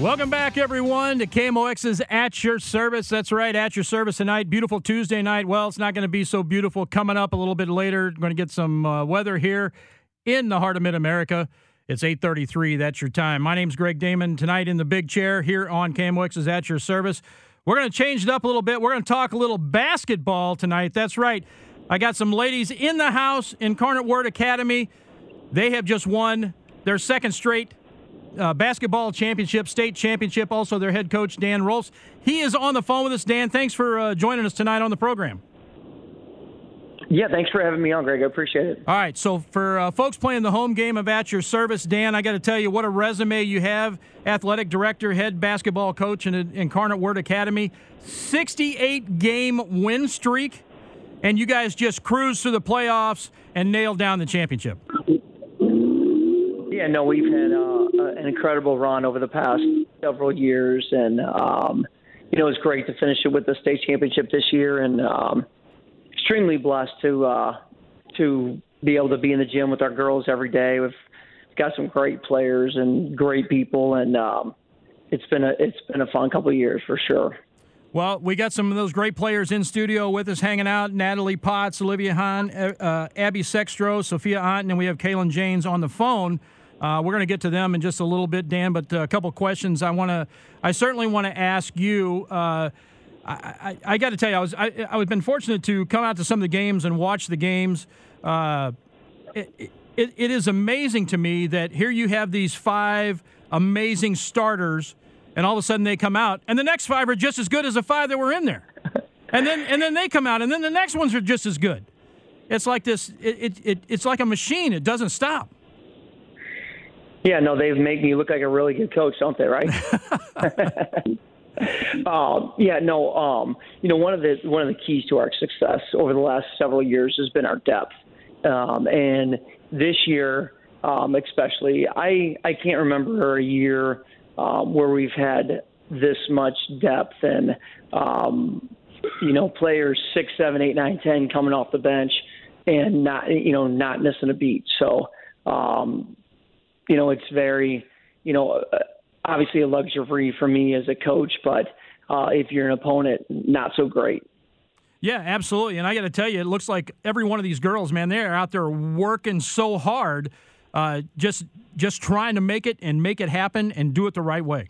Welcome back, everyone, to KMOX's At Your Service. That's right, At Your Service tonight. Beautiful Tuesday night. Well, it's not going to be so beautiful coming up a little bit later. Going to get some uh, weather here in the heart of Mid-America. It's 8:33. That's your time. My name's Greg Damon. Tonight in the big chair here on KMOX's At Your Service. We're going to change it up a little bit. We're going to talk a little basketball tonight. That's right. I got some ladies in the house, Incarnate Word Academy. They have just won their second straight uh, basketball championship, state championship. Also, their head coach Dan Rolfs. He is on the phone with us. Dan, thanks for uh, joining us tonight on the program. Yeah, thanks for having me on, Greg. I appreciate it. All right, so for uh, folks playing the home game of At Your Service, Dan, I got to tell you what a resume you have. Athletic director, head basketball coach in Incarnate Word Academy, 68 game win streak, and you guys just cruised through the playoffs and nailed down the championship. Yeah, no, we've had uh, an incredible run over the past several years, and um, you know it's great to finish it with the state championship this year, and um, extremely blessed to uh, to be able to be in the gym with our girls every day. We've got some great players and great people, and um, it's been a it's been a fun couple of years for sure. Well, we got some of those great players in studio with us hanging out. Natalie Potts, Olivia Hahn, uh, Abby Sextro, Sophia Otten, and we have Kaylin James on the phone. Uh, we're going to get to them in just a little bit, Dan. But uh, a couple questions I want to, I certainly want to ask you. Uh, I, I, I got to tell you, I was I, I was been fortunate to come out to some of the games and watch the games. Uh, it, it, it is amazing to me that here you have these five amazing starters, and all of a sudden they come out, and the next five are just as good as the five that were in there, and then and then they come out, and then the next ones are just as good. It's like this. It, it, it it's like a machine. It doesn't stop. Yeah, no, they've made me look like a really good coach, don't they? Right? um, yeah, no. Um, you know, one of the one of the keys to our success over the last several years has been our depth, um, and this year, um, especially, I I can't remember a year um, where we've had this much depth and um, you know players six, seven, eight, nine, ten coming off the bench and not you know not missing a beat. So um, you know, it's very, you know, uh, obviously a luxury for me as a coach, but uh, if you're an opponent, not so great. Yeah, absolutely. And I got to tell you, it looks like every one of these girls, man, they're out there working so hard, uh, just just trying to make it and make it happen and do it the right way.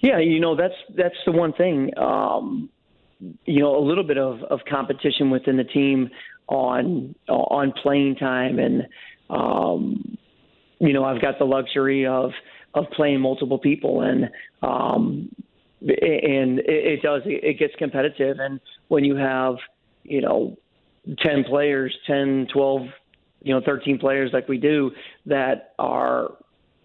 Yeah, you know that's that's the one thing. Um, you know, a little bit of, of competition within the team on on playing time and um, you know, I've got the luxury of of playing multiple people, and um, and it, it does it gets competitive. And when you have you know ten players, 10, 12, you know, thirteen players like we do that are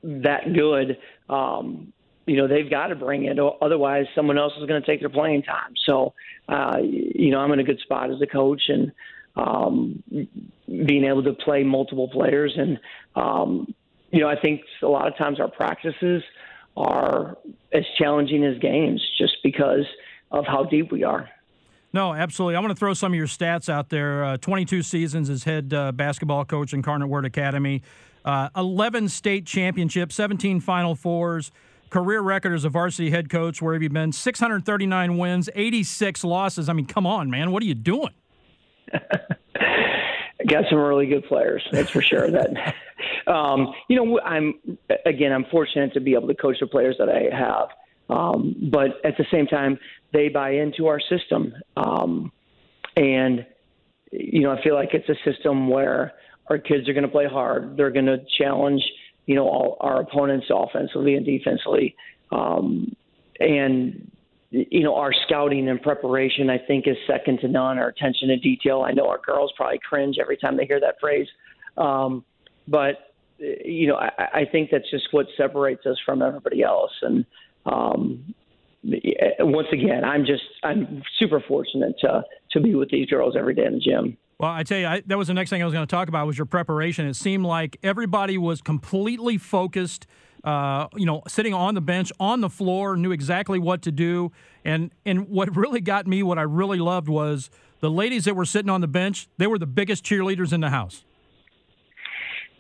that good. Um, you know they've got to bring it, otherwise someone else is going to take their playing time. So, uh, you know, I'm in a good spot as a coach, and um, being able to play multiple players and um, you know, I think a lot of times our practices are as challenging as games just because of how deep we are. No, absolutely. I want to throw some of your stats out there. Uh, 22 seasons as head uh, basketball coach in Incarnate Word Academy, uh, 11 state championships, 17 Final Fours, career record as a varsity head coach. Where have you been? 639 wins, 86 losses. I mean, come on, man. What are you doing? Got some really good players, that's for sure. that, um, you know, I'm again, I'm fortunate to be able to coach the players that I have, um, but at the same time, they buy into our system, um, and you know, I feel like it's a system where our kids are going to play hard. They're going to challenge, you know, all our opponents offensively and defensively. Um, and you know, our scouting and preparation, I think, is second to none. Our attention to detail. I know our girls probably cringe every time they hear that phrase, um, but you know, I, I think that's just what separates us from everybody else. And um, once again, I'm just I'm super fortunate to to be with these girls every day in the gym. Well, I tell you, I, that was the next thing I was going to talk about was your preparation. It seemed like everybody was completely focused. Uh, you know, sitting on the bench, on the floor, knew exactly what to do. And and what really got me, what I really loved was the ladies that were sitting on the bench. They were the biggest cheerleaders in the house.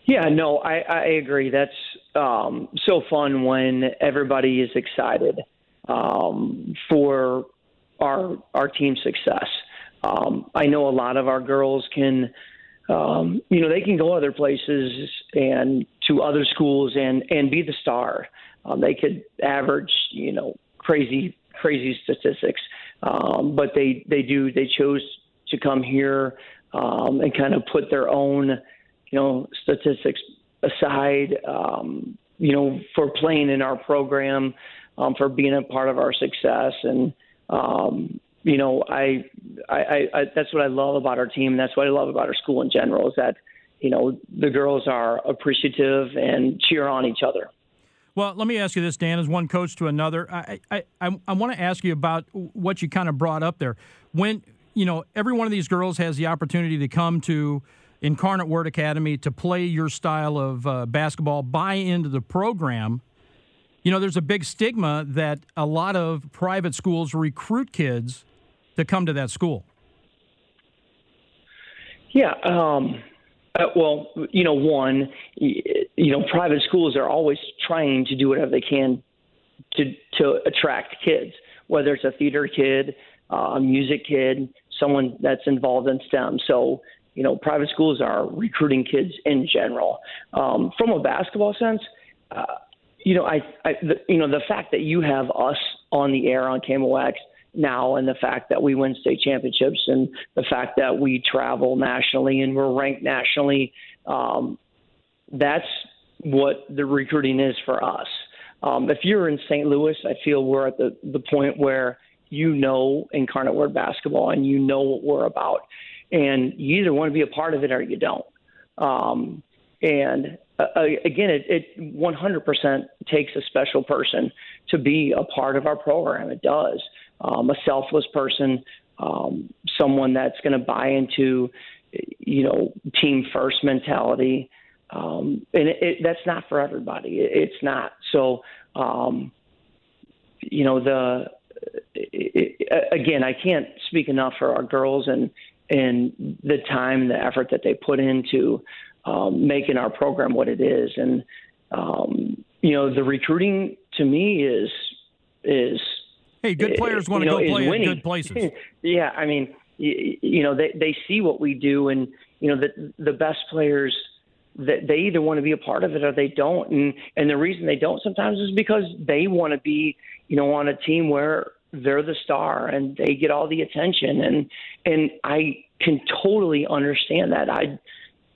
Yeah, no, I, I agree. That's um, so fun when everybody is excited um, for our our team's success. Um, I know a lot of our girls can, um, you know, they can go other places and to other schools and and be the star. Um, they could average, you know, crazy crazy statistics, um, but they they do they chose to come here um, and kind of put their own, you know, statistics aside, um, you know, for playing in our program, um, for being a part of our success, and um, you know, I, I, I, that's what I love about our team. And that's what I love about our school in general is that, you know, the girls are appreciative and cheer on each other. Well, let me ask you this, Dan, as one coach to another. I, I, I, I want to ask you about what you kind of brought up there. When, you know, every one of these girls has the opportunity to come to Incarnate Word Academy to play your style of uh, basketball, buy into the program. You know, there's a big stigma that a lot of private schools recruit kids to come to that school? Yeah. Um, uh, well, you know, one, you know, private schools are always trying to do whatever they can to to attract kids, whether it's a theater kid, uh, a music kid, someone that's involved in STEM. So, you know, private schools are recruiting kids in general. Um, from a basketball sense, uh, you know, I, I the, you know, the fact that you have us on the air on KMOX – now and the fact that we win state championships and the fact that we travel nationally and we're ranked nationally um, that's what the recruiting is for us. Um, if you're in st louis i feel we're at the, the point where you know incarnate word basketball and you know what we're about. And you either want to be a part of it or you don't. Um, and uh, again, it, it 100% takes a special person to be a part of our program. It does um, a selfless person, um, someone that's going to buy into, you know, team first mentality. Um, and it, it, that's not for everybody. It, it's not. So, um, you know, the again, I can't speak enough for our girls and and the time, and the effort that they put into um, making our program what it is. And um, you know, the recruiting to me is is Hey, good players want to know, go play winning. in good places. yeah, I mean, you, you know, they they see what we do, and you know, the the best players that they either want to be a part of it or they don't, and and the reason they don't sometimes is because they want to be, you know, on a team where they're the star and they get all the attention, and and I can totally understand that. I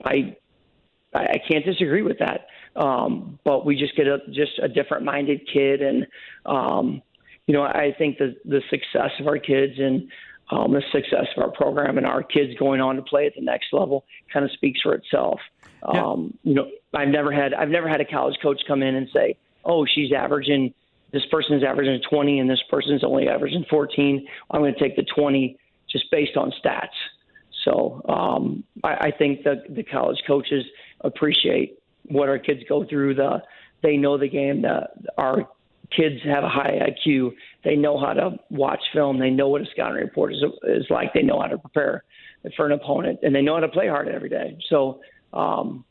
I I can't disagree with that. Um, but we just get a just a different minded kid, and um, you know, I think the the success of our kids and um, the success of our program and our kids going on to play at the next level kind of speaks for itself. Yeah. Um, you know, I've never had I've never had a college coach come in and say, "Oh, she's averaging this person's averaging 20 and this person's only averaging 14. I'm going to take the 20 just based on stats." So um, I, I think the the college coaches appreciate what our kids go through. The they know the game. The our kids have a high IQ. They know how to watch film. They know what a scouting report is, is like. They know how to prepare for an opponent, and they know how to play hard every day. So, um,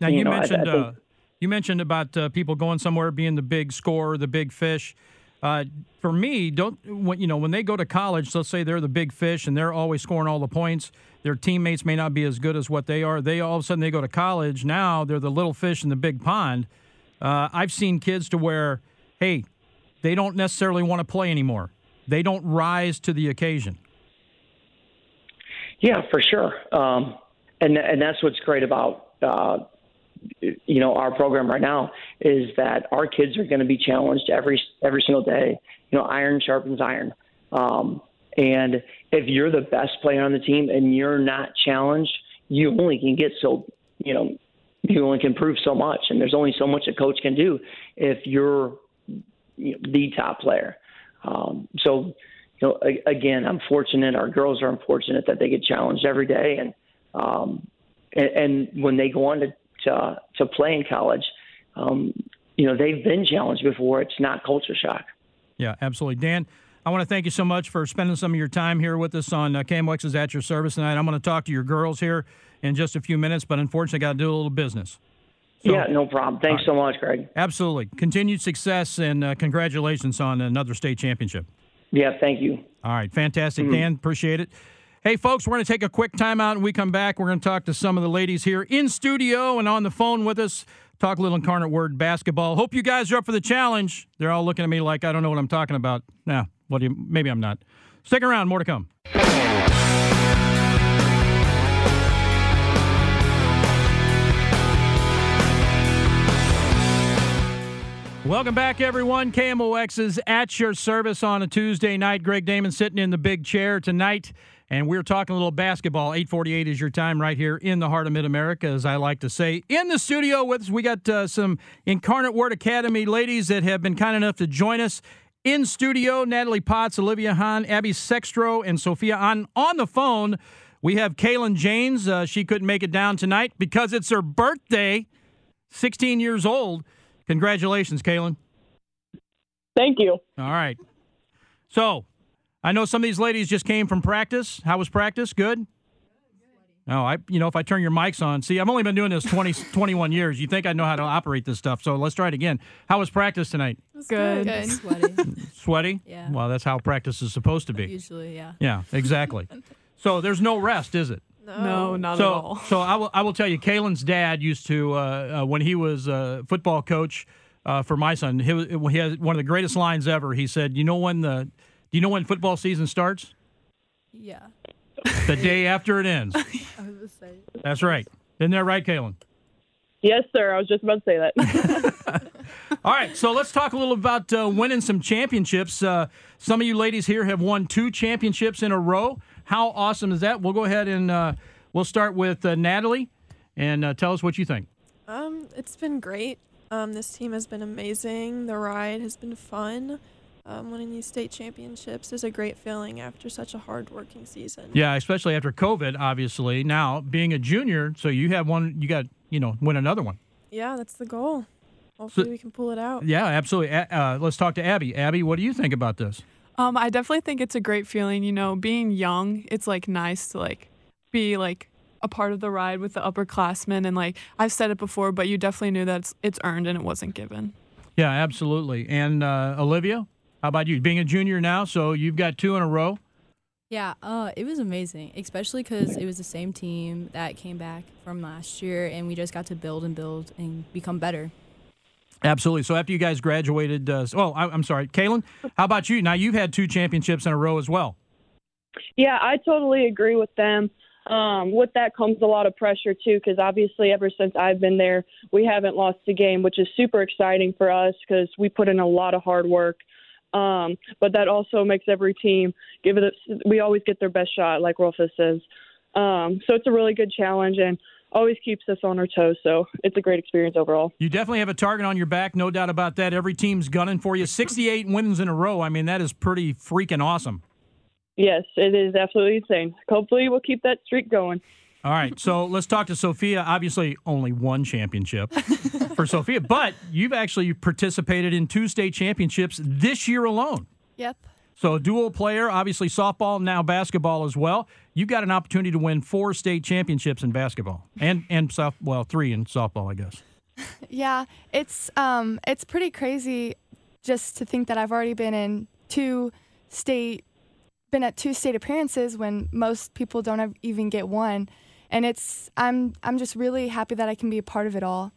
now you, you know, mentioned I, I think, uh, You mentioned about uh, people going somewhere being the big scorer, the big fish. Uh, for me, don't when, you know when they go to college? Let's say they're the big fish and they're always scoring all the points. Their teammates may not be as good as what they are. They all of a sudden they go to college. Now they're the little fish in the big pond. Uh, I've seen kids to where, hey, they don't necessarily want to play anymore. They don't rise to the occasion. Yeah, for sure. Um, and and that's what's great about uh, you know our program right now is that our kids are going to be challenged every every single day. You know, iron sharpens iron. Um, and if you're the best player on the team and you're not challenged, you only can get so you know you only can prove so much, and there's only so much a coach can do if you're you know, the top player. Um, so, you know, again, I'm fortunate. Our girls are unfortunate that they get challenged every day, and um, and, and when they go on to to, to play in college, um, you know, they've been challenged before. It's not culture shock. Yeah, absolutely, Dan. I want to thank you so much for spending some of your time here with us on uh, KMOX is at your service tonight. I'm going to talk to your girls here in just a few minutes, but unfortunately, I got to do a little business. So, yeah, no problem. Thanks so much, Greg. Absolutely. Continued success and uh, congratulations on another state championship. Yeah, thank you. All right, fantastic, mm-hmm. Dan. Appreciate it. Hey, folks, we're going to take a quick timeout and we come back. We're going to talk to some of the ladies here in studio and on the phone with us. Talk a little incarnate word basketball. Hope you guys are up for the challenge. They're all looking at me like I don't know what I'm talking about. Now, what do you, maybe I'm not. Stick around, more to come. Welcome back, everyone. KMOX is at your service on a Tuesday night. Greg Damon sitting in the big chair tonight, and we're talking a little basketball. 848 is your time right here in the heart of Mid-America, as I like to say. In the studio with us, we got uh, some Incarnate Word Academy ladies that have been kind enough to join us in studio. Natalie Potts, Olivia Hahn, Abby Sextro, and Sophia on, on the phone. We have Kaylin James. Uh, she couldn't make it down tonight because it's her birthday, 16 years old. Congratulations, Kaylin. Thank you. All right. So, I know some of these ladies just came from practice. How was practice? Good? No, I you know, if I turn your mics on, see, I've only been doing this 20, 21 years. You think I know how to operate this stuff. So let's try it again. How was practice tonight? Was good. Good. Sweaty. Sweaty? Yeah. Well, that's how practice is supposed to be. Usually, yeah. Yeah, exactly. so there's no rest, is it? No, not so, at all. So I will, I will tell you, Kaylin's dad used to, uh, uh, when he was a football coach uh, for my son, he, he has one of the greatest lines ever. He said, "You know when the, do you know when football season starts? Yeah. The day after it ends. That's right. Isn't that right, Kaylin? Yes, sir. I was just about to say that. All right, so let's talk a little about uh, winning some championships. Uh, some of you ladies here have won two championships in a row. How awesome is that? We'll go ahead and uh, we'll start with uh, Natalie and uh, tell us what you think. Um, it's been great. Um, this team has been amazing. The ride has been fun. Um, winning these state championships is a great feeling after such a hard working season. Yeah, especially after COVID, obviously. Now, being a junior, so you have one, you got, you know, win another one. Yeah, that's the goal. Hopefully, so, we can pull it out. Yeah, absolutely. Uh, let's talk to Abby. Abby, what do you think about this? Um, I definitely think it's a great feeling. You know, being young, it's like nice to like be like a part of the ride with the upperclassmen. And like I've said it before, but you definitely knew that it's, it's earned and it wasn't given. Yeah, absolutely. And uh, Olivia, how about you? Being a junior now, so you've got two in a row. Yeah, uh, it was amazing, especially because it was the same team that came back from last year, and we just got to build and build and become better. Absolutely. So after you guys graduated, uh, oh, I, am sorry, Kaylin, how about you? Now you've had two championships in a row as well. Yeah, I totally agree with them. Um, with that comes a lot of pressure too, because obviously ever since I've been there, we haven't lost a game, which is super exciting for us because we put in a lot of hard work. Um, but that also makes every team give it. A, we always get their best shot, like Rolfs says. Um, so it's a really good challenge, and always keeps us on our toes. So it's a great experience overall. You definitely have a target on your back, no doubt about that. Every team's gunning for you. 68 wins in a row. I mean, that is pretty freaking awesome. Yes, it is absolutely insane. Hopefully, we'll keep that streak going. All right, so let's talk to Sophia. Obviously, only one championship for Sophia, but you've actually participated in two state championships this year alone. Yep. So a dual player, obviously softball, now basketball as well. You've got an opportunity to win four state championships in basketball and and soft, well, three in softball, I guess. Yeah, it's um it's pretty crazy just to think that I've already been in two state been at two state appearances when most people don't have, even get one. And it's I'm I'm just really happy that I can be a part of it all.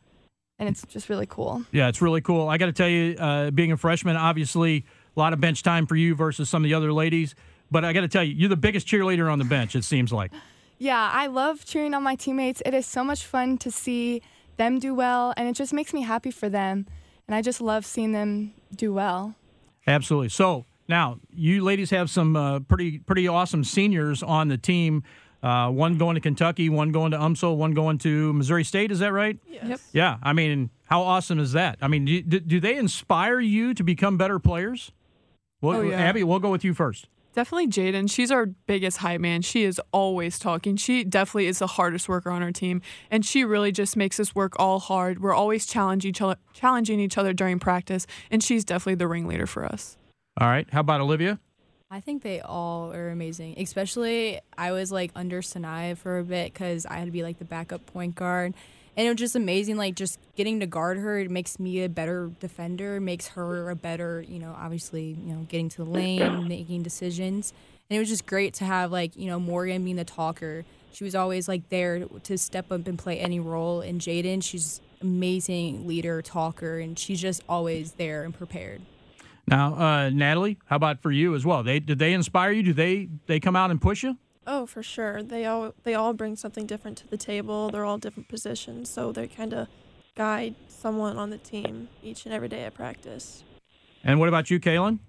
And it's just really cool. Yeah, it's really cool. I got to tell you, uh, being a freshman, obviously a lot of bench time for you versus some of the other ladies. But I got to tell you, you're the biggest cheerleader on the bench. It seems like. Yeah, I love cheering on my teammates. It is so much fun to see them do well, and it just makes me happy for them. And I just love seeing them do well. Absolutely. So now you ladies have some uh, pretty pretty awesome seniors on the team. Uh, one going to Kentucky, one going to UMSL, one going to Missouri State. Is that right? Yes. Yep. Yeah. I mean, how awesome is that? I mean, do, do they inspire you to become better players? Well, Oh, yeah. Abby, we'll go with you first. Definitely Jaden. She's our biggest hype man. She is always talking. She definitely is the hardest worker on our team, and she really just makes us work all hard. We're always challenge each other, challenging each other during practice, and she's definitely the ringleader for us. All right. How about Olivia? I think they all are amazing. Especially, I was like under Sanaya for a bit because I had to be like the backup point guard. And it was just amazing, like just getting to guard her. It makes me a better defender, makes her a better, you know, obviously, you know, getting to the lane, making decisions. And it was just great to have like, you know, Morgan being the talker. She was always like there to step up and play any role. And Jaden, she's amazing leader, talker, and she's just always there and prepared. Now, uh, Natalie, how about for you as well? They did they inspire you? Do they they come out and push you? Oh, for sure. They all they all bring something different to the table. They're all different positions, so they kind of guide someone on the team each and every day at practice. And what about you, Kaylin?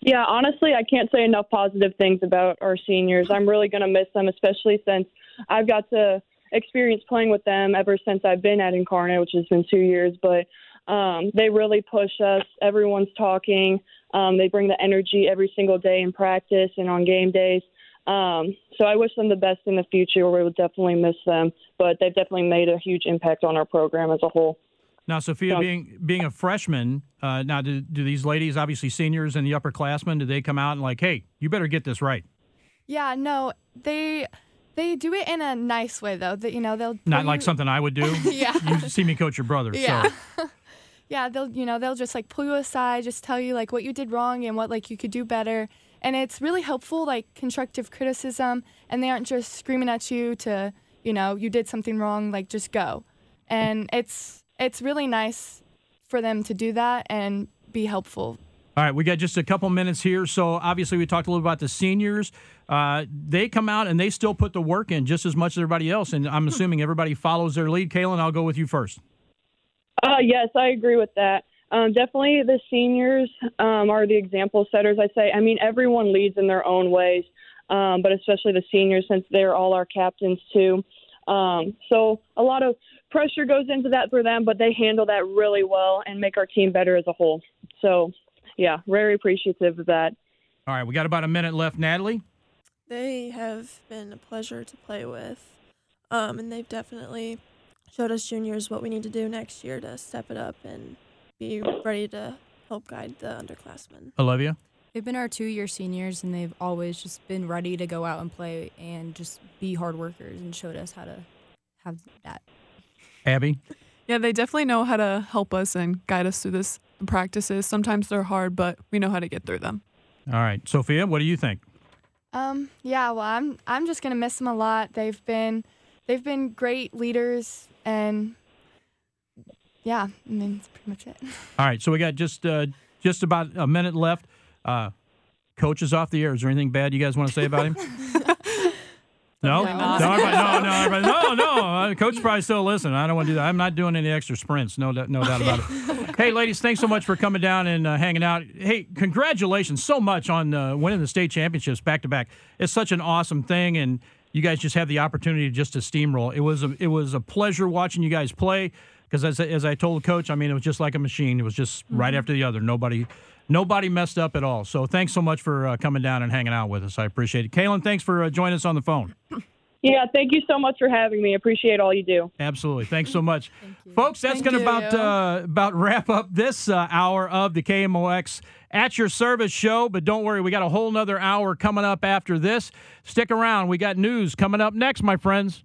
Yeah, honestly, I can't say enough positive things about our seniors. I'm really going to miss them, especially since I've got to experience playing with them ever since I've been at Incarnate, which has been two years. But um, they really push us. Everyone's talking. Um, they bring the energy every single day in practice and on game days. Um, so I wish them the best in the future. We will definitely miss them, but they've definitely made a huge impact on our program as a whole. Now, Sophia, So- being being a freshman, uh, now do, do these ladies, obviously seniors and the upperclassmen, do they come out and like, hey, you better get this right? Yeah, no, they they do it in a nice way though. That you know they'll Not like you- something I would do. Yeah. You see me coach your brother. Yeah. So. yeah, they'll you know they'll just like pull you aside, just tell you like what you did wrong and what like you could do better, and it's really helpful like constructive criticism, and they aren't just screaming at you to you know you did something wrong, like just go, and it's it's really nice for them to do that and be helpful. All right, we got just a couple minutes here. So obviously, we talked a little about the seniors. Uh, they come out and they still put the work in just as much as everybody else. And I'm assuming everybody follows their lead. Kaylin, I'll go with you first. Uh, yes, I agree with that. Um, definitely, the seniors um, are the example setters. I say. I mean, everyone leads in their own ways, um, but especially the seniors, since they're all our captains too. Um, so a lot of pressure goes into that for them, but they handle that really well and make our team better as a whole. So, yeah, very appreciative of that. All right, we got about a minute left. Natalie? They have been a pleasure to play with, um, and they've definitely showed us juniors what we need to do next year to step it up and be ready to help guide the underclassmen. Olivia? They've been our two year seniors and they've always just been ready to go out and play and just be hard workers and showed us how to have that. Abby? Yeah, they definitely know how to help us and guide us through this practices. Sometimes they're hard, but we know how to get through them. All right, Sophia, what do you think? Um, yeah, well, I'm I'm just gonna miss them a lot. They've been they've been great leaders, and yeah, I mean that's pretty much it. All right, so we got just uh, just about a minute left. Uh, coach is off the air. Is there anything bad you guys want to say about him? No, No. no, everybody, no, no, everybody, no, no. Uh, Coach probably still listening. I don't want to do that. I'm not doing any extra sprints. No, doubt- no doubt about it. hey, ladies, thanks so much for coming down and uh, hanging out. Hey, congratulations so much on uh, winning the state championships back to back. It's such an awesome thing, and you guys just had the opportunity just to steamroll. It was a, it was a pleasure watching you guys play because as, as I told the coach, I mean, it was just like a machine. It was just right after the other. Nobody. Nobody messed up at all. So thanks so much for uh, coming down and hanging out with us. I appreciate it. Kaylin, thanks for uh, joining us on the phone. Yeah, thank you so much for having me. Appreciate all you do. Absolutely. Thanks so much. Folks, that's going to about uh, about wrap up this uh, hour of the KMOX at your service show. But don't worry, we got a whole nother hour coming up after this. Stick around. We got news coming up next, my friends.